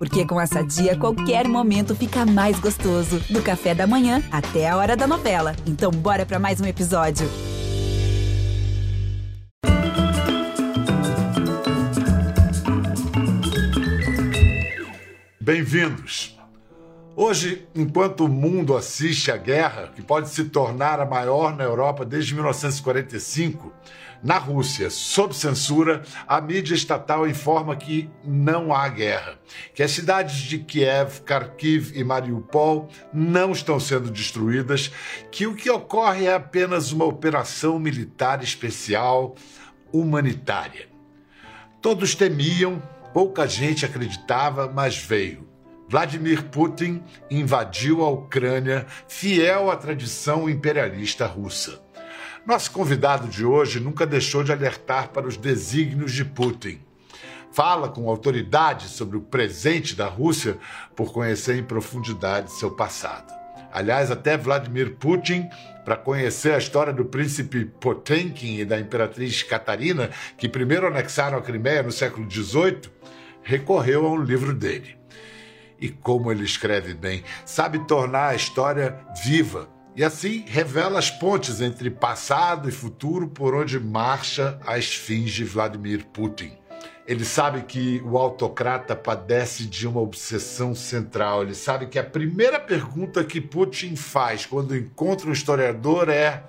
Porque com essa dia, qualquer momento fica mais gostoso. Do café da manhã até a hora da novela. Então, bora para mais um episódio. Bem-vindos. Hoje, enquanto o mundo assiste à guerra, que pode se tornar a maior na Europa desde 1945, na Rússia, sob censura, a mídia estatal informa que não há guerra, que as cidades de Kiev, Kharkiv e Mariupol não estão sendo destruídas, que o que ocorre é apenas uma operação militar especial humanitária. Todos temiam, pouca gente acreditava, mas veio. Vladimir Putin invadiu a Ucrânia, fiel à tradição imperialista russa. Nosso convidado de hoje nunca deixou de alertar para os desígnios de Putin. Fala com autoridade sobre o presente da Rússia por conhecer em profundidade seu passado. Aliás, até Vladimir Putin, para conhecer a história do príncipe Potemkin e da imperatriz Catarina, que primeiro anexaram a Crimeia no século XVIII, recorreu a um livro dele. E como ele escreve bem, sabe tornar a história viva e assim revela as pontes entre passado e futuro por onde marcha a esfinge Vladimir Putin. Ele sabe que o autocrata padece de uma obsessão central. Ele sabe que a primeira pergunta que Putin faz quando encontra um historiador é: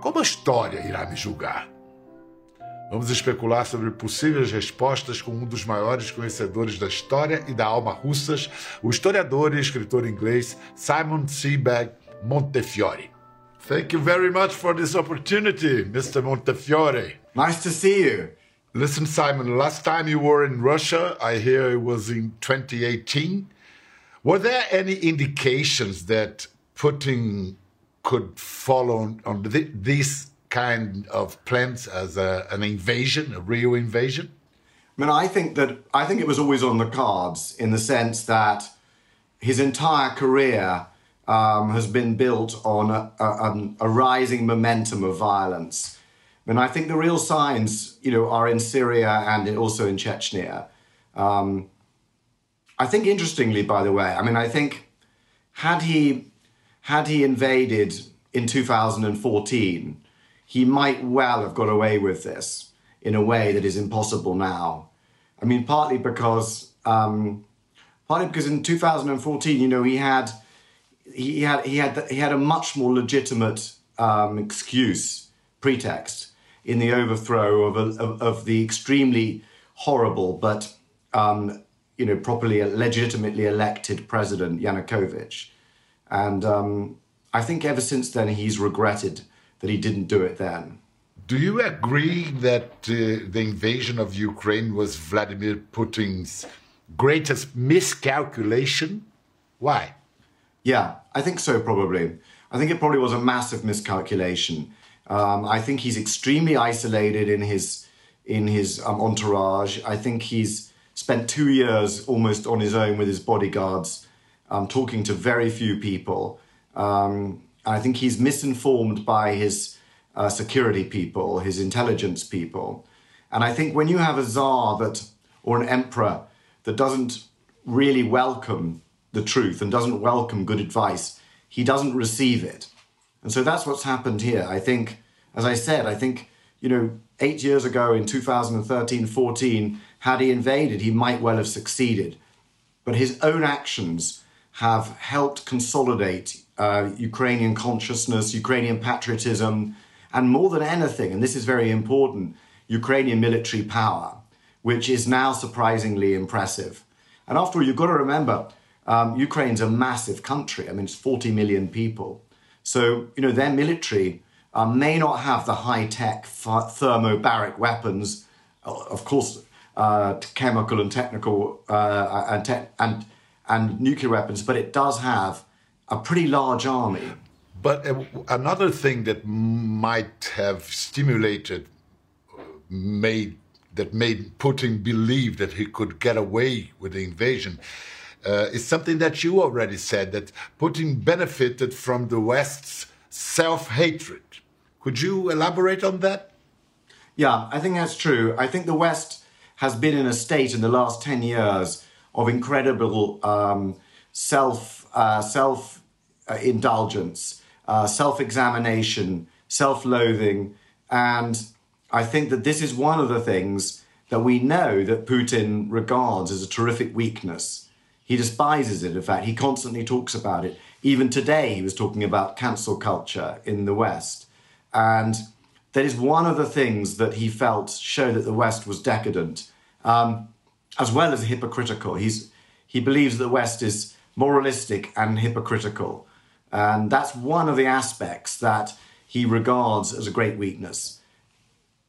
como a história irá me julgar? Vamos especular sobre possíveis respostas com um dos maiores conhecedores da história e da alma russas, o historiador e escritor inglês Simon Sebag Montefiore. Thank you very much for this opportunity, Mr. Montefiore. Nice to see you. Listen, Simon, last time you were in Russia, I hear it was in 2018. Were there any indications that Putin could follow on, on the, these kind of plans as a, an invasion, a real invasion? I mean, I think that I think it was always on the cards in the sense that his entire career um, has been built on a, a, a, rising momentum of violence. And I think the real signs, you know, are in Syria and also in Chechnya. Um, I think, interestingly, by the way, I mean, I think had he had he invaded in 2014, he might well have got away with this in a way that is impossible now. I mean, partly because um, partly because in 2014, you know, he had he had he had he had a much more legitimate um, excuse pretext in the overthrow of, a, of, of the extremely horrible but um, you know properly legitimately elected president Yanukovych, and um, I think ever since then he's regretted that he didn't do it then. Do you agree that uh, the invasion of Ukraine was Vladimir Putin's greatest miscalculation? Why? Yeah, I think so, probably. I think it probably was a massive miscalculation. Um, I think he's extremely isolated in his in his um, entourage. I think he's spent two years almost on his own with his bodyguards, um, talking to very few people. Um, I think he's misinformed by his uh, security people, his intelligence people. And I think when you have a czar that or an emperor that doesn't really welcome the truth and doesn't welcome good advice, he doesn't receive it. And so that's what's happened here. I think, as I said, I think, you know, eight years ago in 2013 14, had he invaded, he might well have succeeded. But his own actions have helped consolidate uh, Ukrainian consciousness, Ukrainian patriotism, and more than anything, and this is very important, Ukrainian military power, which is now surprisingly impressive. And after all, you've got to remember, um, Ukraine's a massive country. I mean, it's 40 million people. So, you know, their military uh, may not have the high tech thermobaric weapons, uh, of course, uh, chemical and technical uh, and, te- and, and nuclear weapons, but it does have a pretty large army. But uh, another thing that might have stimulated, made that made Putin believe that he could get away with the invasion uh, is something that you already said that Putin benefited from the West's self hatred. Could you elaborate on that? Yeah, I think that's true. I think the West has been in a state in the last 10 years of incredible um, self uh, self indulgence, uh, self examination, self loathing, and I think that this is one of the things that we know that Putin regards as a terrific weakness. He despises it. In fact, he constantly talks about it. Even today, he was talking about cancel culture in the West. And that is one of the things that he felt showed that the West was decadent, um, as well as hypocritical. He's, he believes the West is moralistic and hypocritical. And that's one of the aspects that he regards as a great weakness.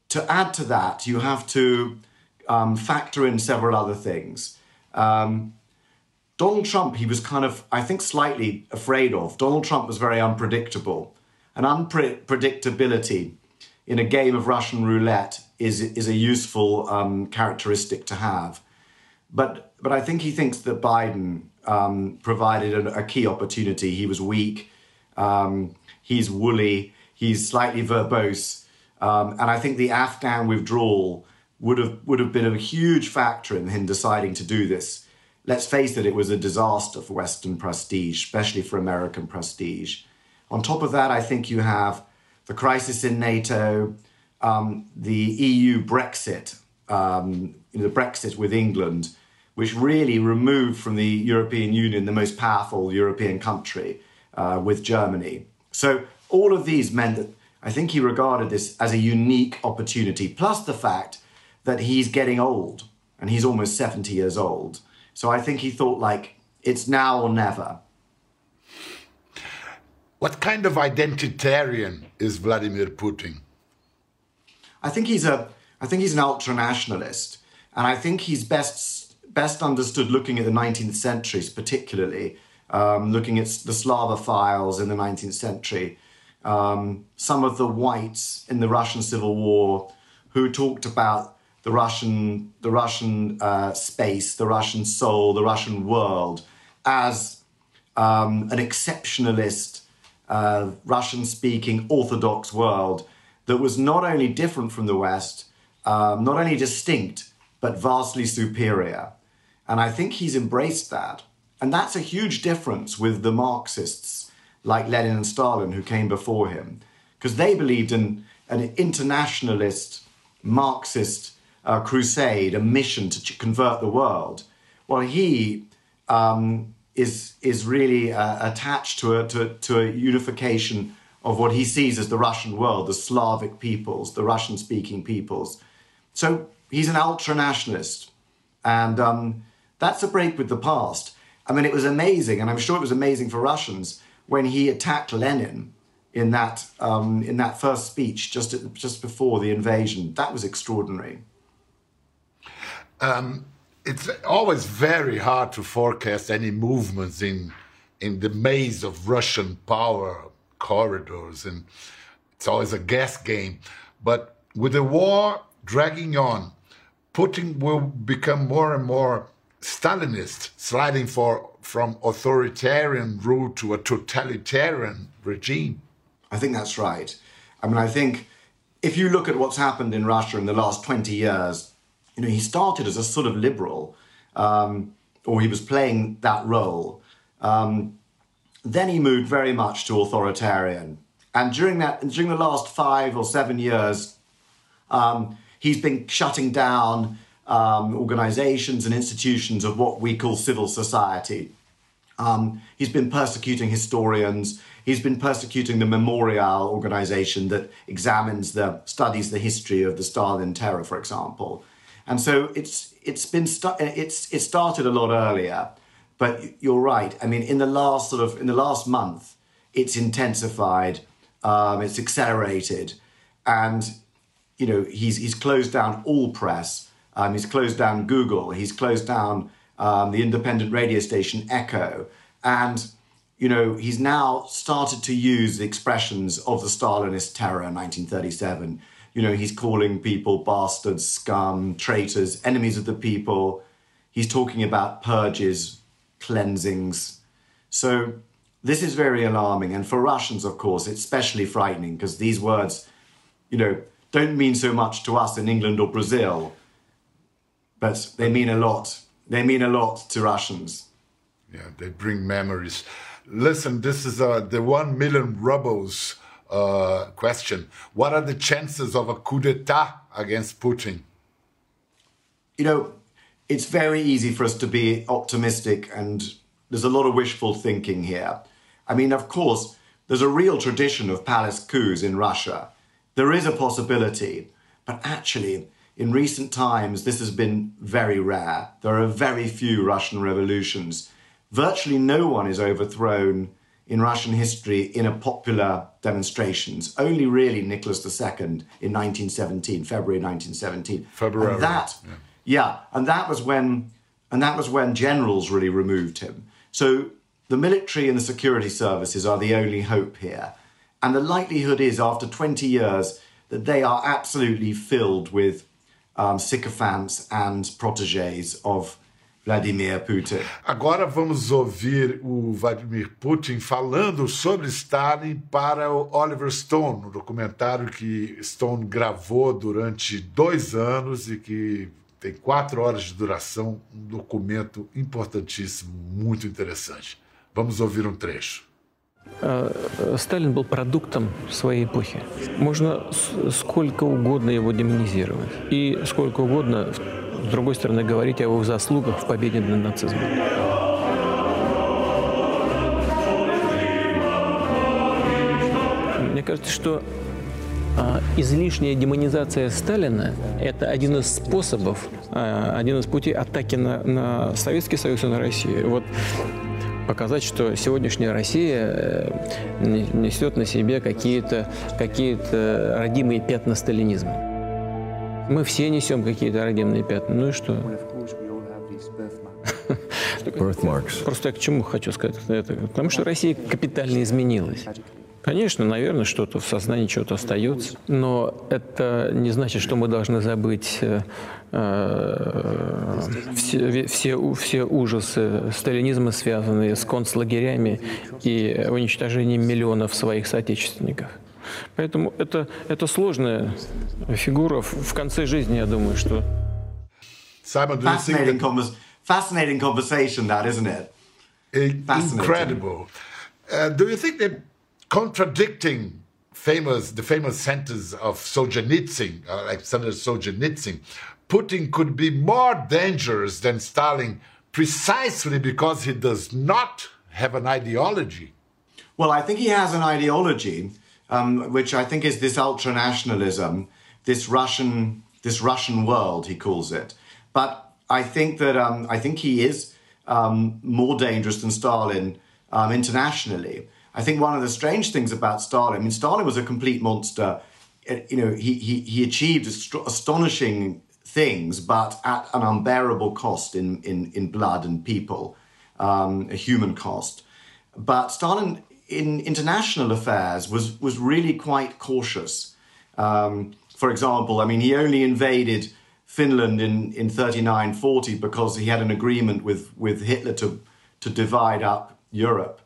To add to that, you have to um, factor in several other things. Um, Donald Trump, he was kind of, I think, slightly afraid of. Donald Trump was very unpredictable. And unpredictability in a game of Russian roulette is, is a useful um, characteristic to have. But, but I think he thinks that Biden um, provided a, a, key opportunity. He was weak, um, he's woolly, he's slightly verbose. Um, and I think the Afghan withdrawal would have, would have been a huge factor in him deciding to do this let's face it, it was a disaster for Western prestige, especially for American prestige. On top of that, I think you have the crisis in NATO, um, the EU Brexit, um, the Brexit with England, which really removed from the European Union the most powerful European country uh, with Germany. So all of these meant that I think he regarded this as a unique opportunity, plus the fact that he's getting old and he's almost 70 years old. So I think he thought like it's now or never. What kind of identitarian is Vladimir Putin? I think he's a I think he's an ultra nationalist, and I think he's best best understood looking at the 19th century, particularly um, looking at the Slavophiles in the 19th century, um, some of the whites in the Russian Civil War who talked about the Russian, the Russian uh, space, the Russian soul, the Russian world as um, an exceptionalist, uh, Russian speaking Orthodox world that was not only different from the West, um, not only distinct, but vastly superior. And I think he's embraced that. And that's a huge difference with the Marxists like Lenin and Stalin who came before him, because they believed in an internationalist, Marxist a crusade, a mission to convert the world. Well, he um, is is really uh, attached to a, to, to a unification of what he sees as the Russian world, the Slavic peoples, the Russian-speaking peoples. So he's an ultra-nationalist, and um, that's a break with the past. I mean, it was amazing, and I'm sure it was amazing for Russians when he attacked Lenin in that um, in that first speech just at, just before the invasion. That was extraordinary um, it's always very hard to forecast any movements in in the maze of Russian power corridors, and it's always a guess game. But with the war dragging on, Putin will become more and more Stalinist, sliding for from authoritarian rule to a totalitarian regime. I think that's right. I mean, I think if you look at what's happened in Russia in the last 20 years, you know, he started as a sort of liberal, um, or he was playing that role. Um, then he moved very much to authoritarian. And during that, during the last five or seven years, um, he's been shutting down um, organizations and institutions of what we call civil society. Um, he's been persecuting historians. He's been persecuting the Memorial organization that examines the studies the history of the Stalin terror, for example. And so it's it's been it's it started a lot earlier, but you're right. I mean, in the last sort of in the last month, it's intensified, um, it's accelerated, and you know he's he's closed down all press. Um, he's closed down Google. He's closed down um, the independent radio station Echo, and you know he's now started to use the expressions of the Stalinist terror in 1937 you know, he's calling people bastards, scum, traitors, enemies of the people. He's talking about purges, cleansings. So this is very alarming. And for Russians, of course, it's especially frightening because these words, you know, don't mean so much to us in England or Brazil, but they mean a lot they mean a lot to Russians. Yeah, they bring memories. Listen, this is uh, the one million rubles uh, question. What are the chances of a coup d'etat against Putin? You know, it's very easy for us to be optimistic, and there's a lot of wishful thinking here. I mean, of course, there's a real tradition of palace coups in Russia. There is a possibility, but actually, in recent times, this has been very rare. There are very few Russian revolutions. Virtually no one is overthrown in Russian history in a popular demonstrations. Only really Nicholas II in 1917, February 1917. February. And that, yeah. yeah, and that was when, and that was when generals really removed him. So the military and the security services are the only hope here. And the likelihood is, after 20 years, that they are absolutely filled with um, sycophants and proteges of Vladimir Putin. Agora vamos ouvir o Vladimir Putin falando sobre Stalin para o Oliver Stone, no um documentário que Stone gravou durante dois anos e que tem quatro horas de duração, um documento importantíssimo, muito interessante. Vamos ouvir um trecho. Сталин был продуктом своей эпохи. Можно сколько угодно его демонизировать и сколько угодно, с другой стороны, говорить о его заслугах в победе над нацизмом. Мне кажется, что излишняя демонизация Сталина – это один из способов, один из путей атаки на, на Советский Союз и на Россию. Вот показать, что сегодняшняя Россия э, несет на себе какие-то какие родимые пятна сталинизма. Мы все несем какие-то родимые пятна. Ну и что? Просто я к чему хочу сказать это? Потому что Россия капитально изменилась. Конечно, наверное, что-то в сознании чего-то остается, но это не значит, что мы должны забыть э, э все, все, все ужасы сталинизма, связанные с концлагерями и уничтожением миллионов своих соотечественников. Поэтому это, это сложная фигура. В конце жизни, я думаю, что... Simon, fascinating, convers fascinating conversation, that, isn't it? Incredible. Uh, do you think that contradicting famous the famous sentence of Solzhenitsyn, uh, Alexander Solzhenitsyn, Putin could be more dangerous than Stalin precisely because he does not have an ideology. Well, I think he has an ideology, um, which I think is this ultranationalism, this Russian, this Russian world, he calls it. But I think that um, I think he is um, more dangerous than Stalin um, internationally. I think one of the strange things about Stalin, I mean, Stalin was a complete monster. Uh, you know, he, he, he achieved astonishing things, but at an unbearable cost in, in, in blood and people, um, a human cost. But Stalin, in international affairs, was, was really quite cautious. Um, for example, I mean, he only invaded Finland in, in 39 40 because he had an agreement with, with Hitler to, to divide up Europe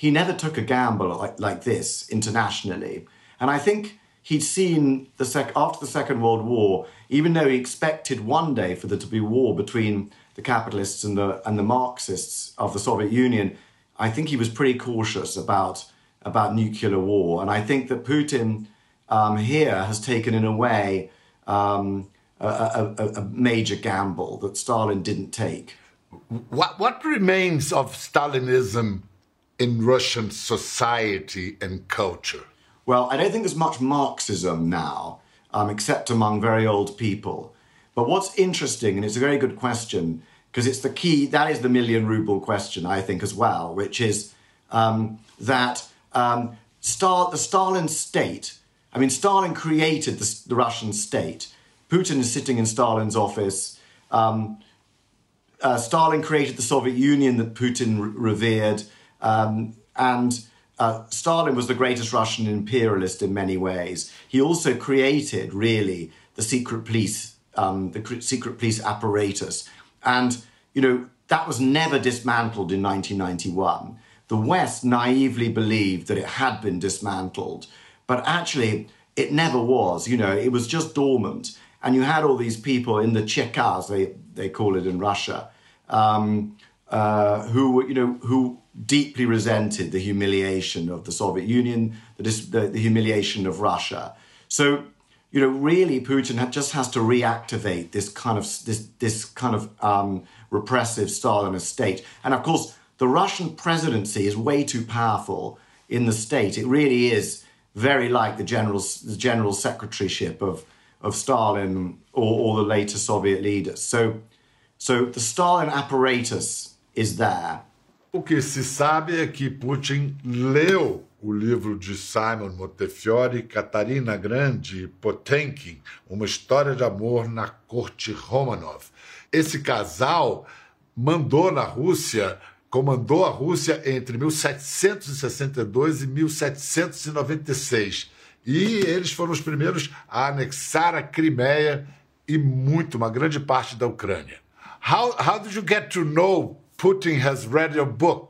he never took a gamble like, like this internationally. And I think he'd seen the sec- after the Second World War, even though he expected one day for there to be war between the capitalists and the and the Marxists of the Soviet Union, I think he was pretty cautious about about nuclear war. And I think that Putin um, here has taken, in a way, um, a, a, a, major gamble that Stalin didn't take. What what remains of Stalinism in Russian society and culture? Well, I don't think there's much Marxism now, um, except among very old people. But what's interesting, and it's a very good question, because it's the key, that is the million ruble question, I think, as well, which is um, that um, Stal- the Stalin state, I mean, Stalin created the, the, Russian state. Putin is sitting in Stalin's office. Um, uh, Stalin created the Soviet Union that Putin re- revered. Um, and uh, Stalin was the greatest Russian imperialist in many ways. He also created, really, the secret police, um, the secret police apparatus. And, you know, that was never dismantled in 1991. The West naively believed that it had been dismantled, but actually, it never was. You know, it was just dormant. And you had all these people in the Chekas, they, they call it in Russia, um, uh, who you know who deeply resented the humiliation of the Soviet Union, the, the, the humiliation of Russia. So you know, really, Putin just has to reactivate this kind of this this kind of um, repressive Stalinist state. And of course, the Russian presidency is way too powerful in the state. It really is very like the general the general secretaryship of of Stalin or, or the later Soviet leaders. So, so the Stalin apparatus is there. O que se sabe é que Putin leu o livro de Simon Montefiore, Catarina Grande e Potemkin, Uma História de Amor na Corte Romanov. Esse casal mandou na Rússia, comandou a Rússia entre 1762 e 1796. E eles foram os primeiros a anexar a Crimeia e muito, uma grande parte da Ucrânia. How, how did you get to know Putin has read your book?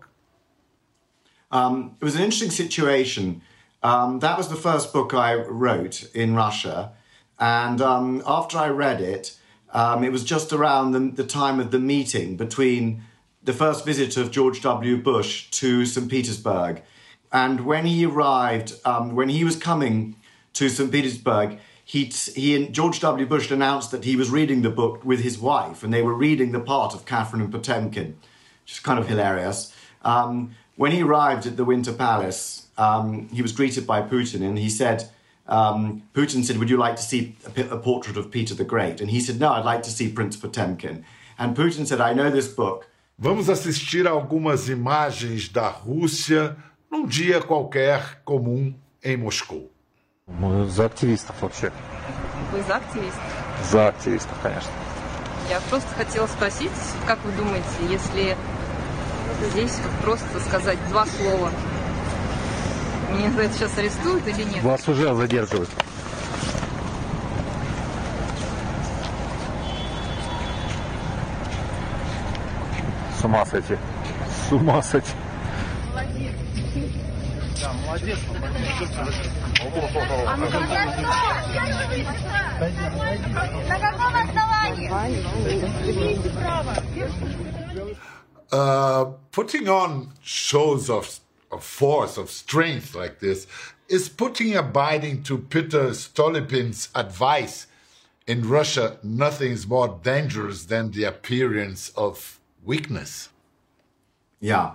Um, it was an interesting situation. Um, that was the first book I wrote in Russia. And um, after I read it, um, it was just around the, the, time of the meeting between the first visit of George W. Bush to St. Petersburg. And when he arrived, um, when he was coming to St. Petersburg, he, he George W. Bush announced that he was reading the book with his wife, and they were reading the part of Catherine and Potemkin, which is kind of hilarious. Um, when he arrived at the Winter Palace, um, he was greeted by Putin, and he said, um, Putin said, Would you like to see a, a, portrait of Peter the Great? And he said, No, I'd like to see Prince Potemkin. And Putin said, I know this book. Vamos assistir a algumas imagens da Rússia num dia qualquer comum em Moscou. Мы за активистов вообще. Вы за активистов? За активистов, конечно. Я просто хотела спросить, как вы думаете, если здесь вот просто сказать два слова, меня за это сейчас арестуют или нет? Вас уже задерживают. С ума сойти. С ума сойти. Молодец. Да, молодец. А ну На каком основании? Имеете право. Uh, putting on shows of, of force, of strength like this, is Putin abiding to Peter Stolypin's advice in Russia, nothing is more dangerous than the appearance of weakness. Yeah.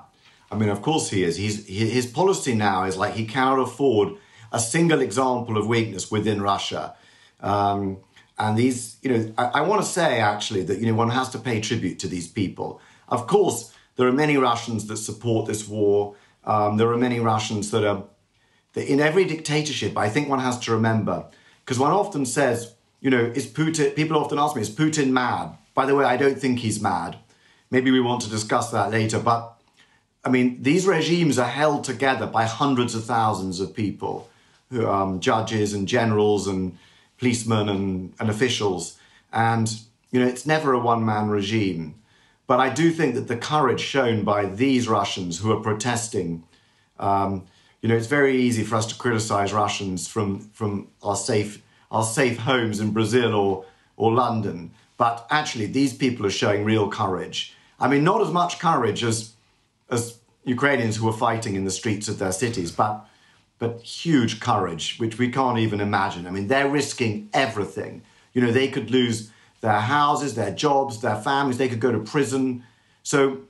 I mean, of course he is. He's, his policy now is like he cannot afford a single example of weakness within Russia. Um, and these, you know, I, I want to say actually that, you know, one has to pay tribute to these people. Of course, there are many Russians that support this war. Um, there are many Russians that are, that in every dictatorship, I think one has to remember, because one often says, you know, is Putin, people often ask me, is Putin mad? By the way, I don't think he's mad. Maybe we want to discuss that later, but I mean, these regimes are held together by hundreds of thousands of people, who, um, judges and generals and policemen and, and officials. And, you know, it's never a one man regime. But I do think that the courage shown by these Russians who are protesting, um, you know, it's very easy for us to criticize Russians from, from our, safe, our safe homes in Brazil or, or London. But actually, these people are showing real courage. I mean, not as much courage as, as Ukrainians who are fighting in the streets of their cities, but, but huge courage, which we can't even imagine. I mean, they're risking everything. You know, they could lose their houses, their jobs, their families. They could go to prison. So,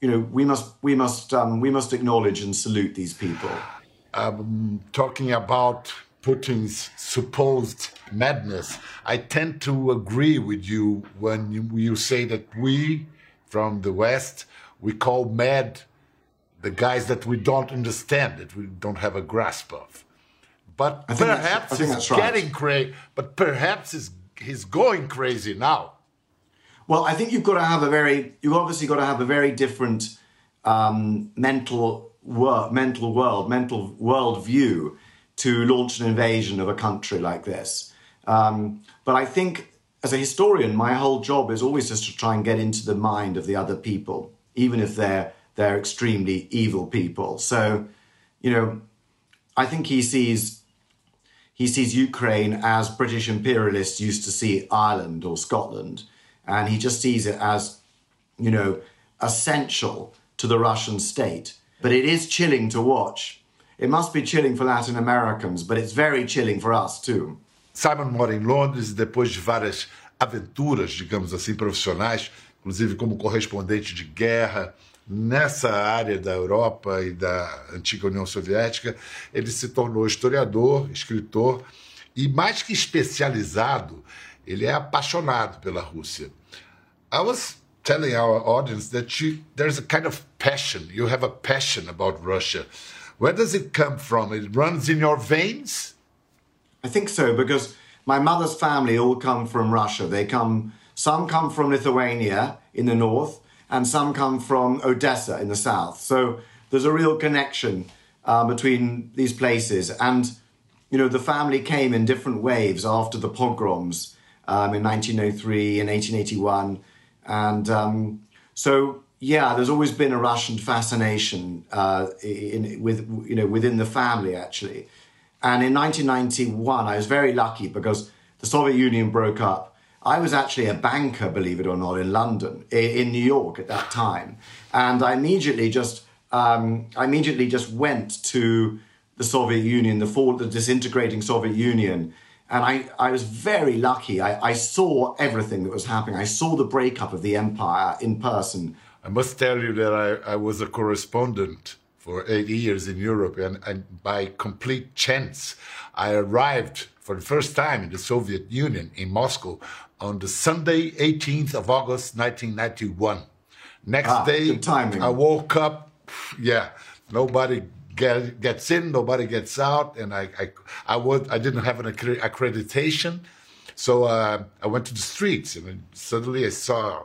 you know, we must we must um, we must acknowledge and salute these people. Um, talking about Putin's supposed madness, I tend to agree with you when you, you say that we from the West we call mad the guys that we don't understand, that we don't have a grasp of. But perhaps it's getting right. crazy. But perhaps it's he's going crazy now. Well, I think you've got to have a very, you've obviously got to have a very different um, mental wor- mental world, mental world view to launch an invasion of a country like this. Um, but I think as a historian, my whole job is always just to try and get into the mind of the other people, even if they're they're extremely evil people. So, you know, I think he sees he sees Ukraine as British imperialists used to see Ireland or Scotland, and he just sees it as you know, essential to the Russian state. But it is chilling to watch. It must be chilling for Latin Americans, but it's very chilling for us too. Simon mora em Londres e depois de várias aventuras, digamos assim, profissionais, inclusive como correspondente de guerra nessa área da Europa e da antiga União Soviética, ele se tornou historiador, escritor e mais que especializado, ele é apaixonado pela Rússia. I was telling our audience that you, there's a kind of passion. You have a passion about Russia. Where does it come from? It runs in your veins? I think so because my mother's family all come from Russia. They come, some come from Lithuania in the north, and some come from Odessa in the south. So there's a real connection uh, between these places. And, you know, the family came in different waves after the pogroms um, in 1903 and 1881. And um, so, yeah, there's always been a Russian fascination uh, in, with, you know, within the family, actually. And in 1991, I was very lucky because the Soviet Union broke up. I was actually a banker, believe it or not, in London, in New York at that time, and I immediately just, um, I immediately just went to the Soviet Union, the fall, the disintegrating Soviet Union, and I, I was very lucky. I, I saw everything that was happening. I saw the breakup of the empire in person. I must tell you that I, I was a correspondent for eight years in Europe, and, and by complete chance, I arrived for the first time in the Soviet Union in Moscow on the Sunday, 18th of August, 1991. Next Ah, day. I woke up, yeah, nobody get, gets in, nobody gets out, and I, I, I, was, I didn't have an accreditation, so uh, I went to the streets, and suddenly I saw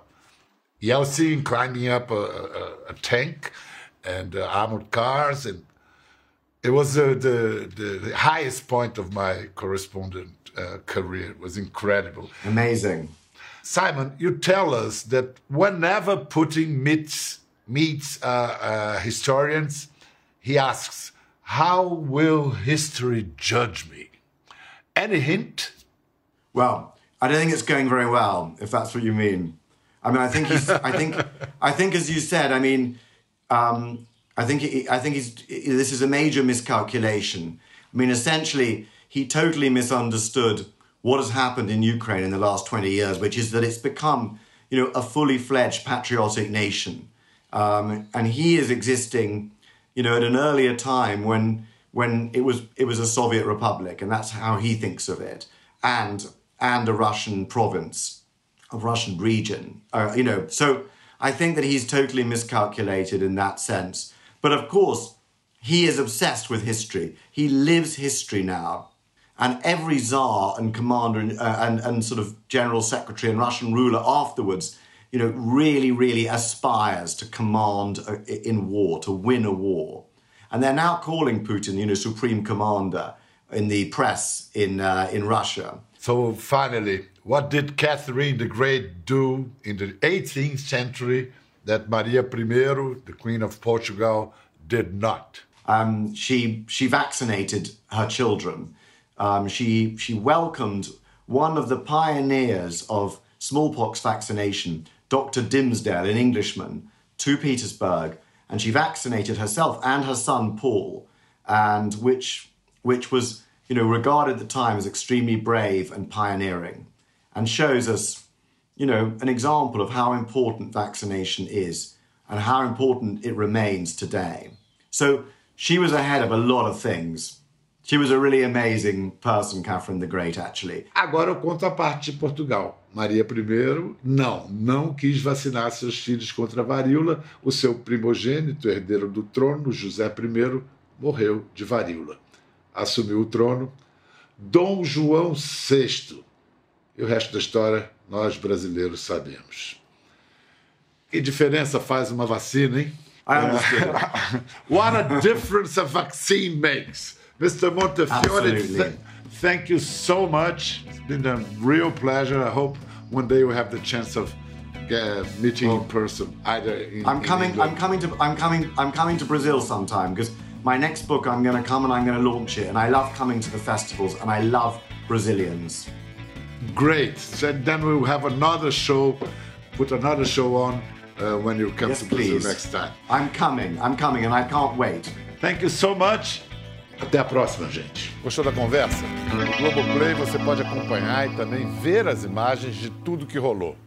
Yeltsin climbing up a, a, a tank and uh, armored cars, and it was uh, the, the the highest point of my correspondent uh, career. It was incredible. Amazing. Simon, you tell us that whenever Putin meets meets uh, uh, historians, he asks, "How will history judge me?" Any hint? Well, I don't think it's going very well, if that's what you mean. I mean, I think he's. I think. I think, as you said. I mean, um, I think. He, I think he's. This is a major miscalculation. I mean, essentially, he totally misunderstood what has happened in Ukraine in the last twenty years, which is that it's become, you know, a fully fledged patriotic nation, um, and he is existing, you know, at an earlier time when when it was it was a Soviet republic, and that's how he thinks of it, and and a Russian province a Russian region. Uh, you know, so I think that he's totally miscalculated in that sense. But of course, he is obsessed with history. He lives history now. And every czar and commander and, uh, and, and sort of general secretary and Russian ruler afterwards, you know, really, really aspires to command a, in war, to win a war. And they're now calling Putin, you know, supreme commander in the press in, uh, in Russia. So finally, what did Catherine the Great do in the 18th century that Maria I, the Queen of Portugal, did not? Um, she she vaccinated her children. Um, she she welcomed one of the pioneers of smallpox vaccination, Dr. Dimsdale, an Englishman, to Petersburg, and she vaccinated herself and her son Paul, and which which was you know regarded at the time as extremely brave and pioneering, and shows us you know an example of how important vaccination is and how important it remains today. So she was ahead of a lot of things. She was a really amazing person, Catherine the Great, actually. Agora eu conto a parte de Portugal. Maria I não, não quis vacinar seus filhos contra a varíola. O seu primogênito, herdeiro do trono, José I, morreu de varíola. Assumiu o trono Dom João VI. E o resto da história nós brasileiros sabemos. Que diferença faz uma vacina, hein? I understood. What a difference a vaccine makes. Mr. Montefiore, th- thank you so much. It's been a real pleasure. I hope one day we have the chance of uh, meeting in person, either in, I'm coming. England. I'm coming to. I'm coming. I'm coming to Brazil sometime because my next book. I'm going to come and I'm going to launch it. And I love coming to the festivals and I love Brazilians. Great. So then we'll have another show, put another show on uh, when you come Yes, to Brazil please. next time. I'm coming. I'm coming, and I can't wait. Thank you so much. Até a próxima, gente. Gostou da conversa? No Globoplay você pode acompanhar e também ver as imagens de tudo que rolou.